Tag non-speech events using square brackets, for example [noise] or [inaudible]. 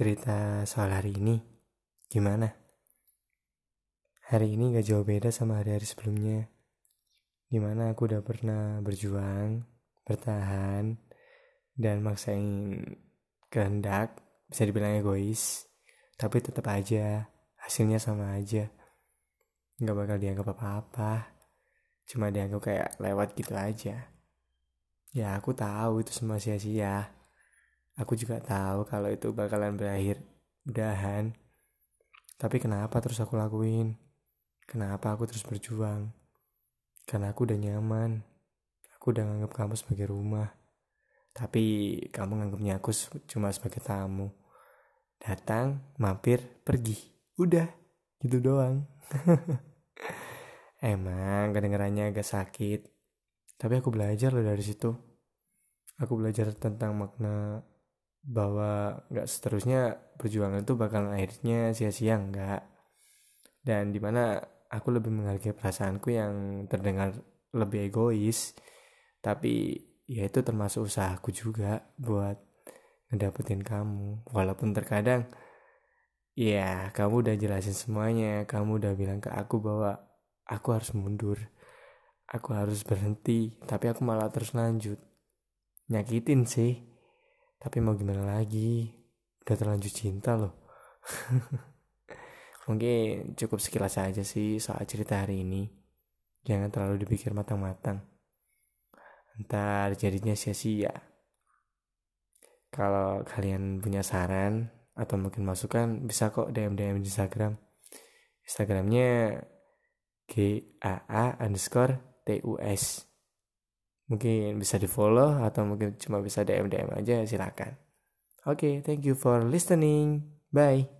cerita soal hari ini? Gimana? Hari ini gak jauh beda sama hari-hari sebelumnya. Di mana aku udah pernah berjuang, bertahan, dan maksain kehendak Bisa dibilang egois Tapi tetap aja, hasilnya sama aja. Gak bakal dianggap apa-apa Cuma dianggap kayak lewat gitu aja. Ya aku tahu itu semua sia-sia Aku juga tahu kalau itu bakalan berakhir udahan. Tapi kenapa terus aku lakuin? Kenapa aku terus berjuang? Karena aku udah nyaman. Aku udah nganggap kamu sebagai rumah. Tapi kamu nganggapnya aku cuma sebagai tamu. Datang, mampir, pergi. Udah, gitu doang. [laughs] Emang kedengarannya agak sakit. Tapi aku belajar loh dari situ. Aku belajar tentang makna bahwa nggak seterusnya perjuangan itu bakal akhirnya sia-sia nggak. Dan di mana aku lebih menghargai perasaanku yang terdengar lebih egois tapi ya itu termasuk usahaku juga buat ngedapetin kamu. Walaupun terkadang ya kamu udah jelasin semuanya kamu udah bilang ke aku bahwa aku harus mundur aku harus berhenti tapi aku malah terus lanjut. Nyakitin sih tapi mau gimana lagi? Udah terlanjur cinta loh. [laughs] Mungkin cukup sekilas saja sih soal cerita hari ini. Jangan terlalu dipikir matang-matang. Ntar jadinya sia-sia. Kalau kalian punya saran atau mungkin masukan bisa kok DM DM di Instagram. Instagramnya g a a underscore t u s mungkin bisa di follow atau mungkin cuma bisa DM DM aja silakan. Oke okay, thank you for listening. Bye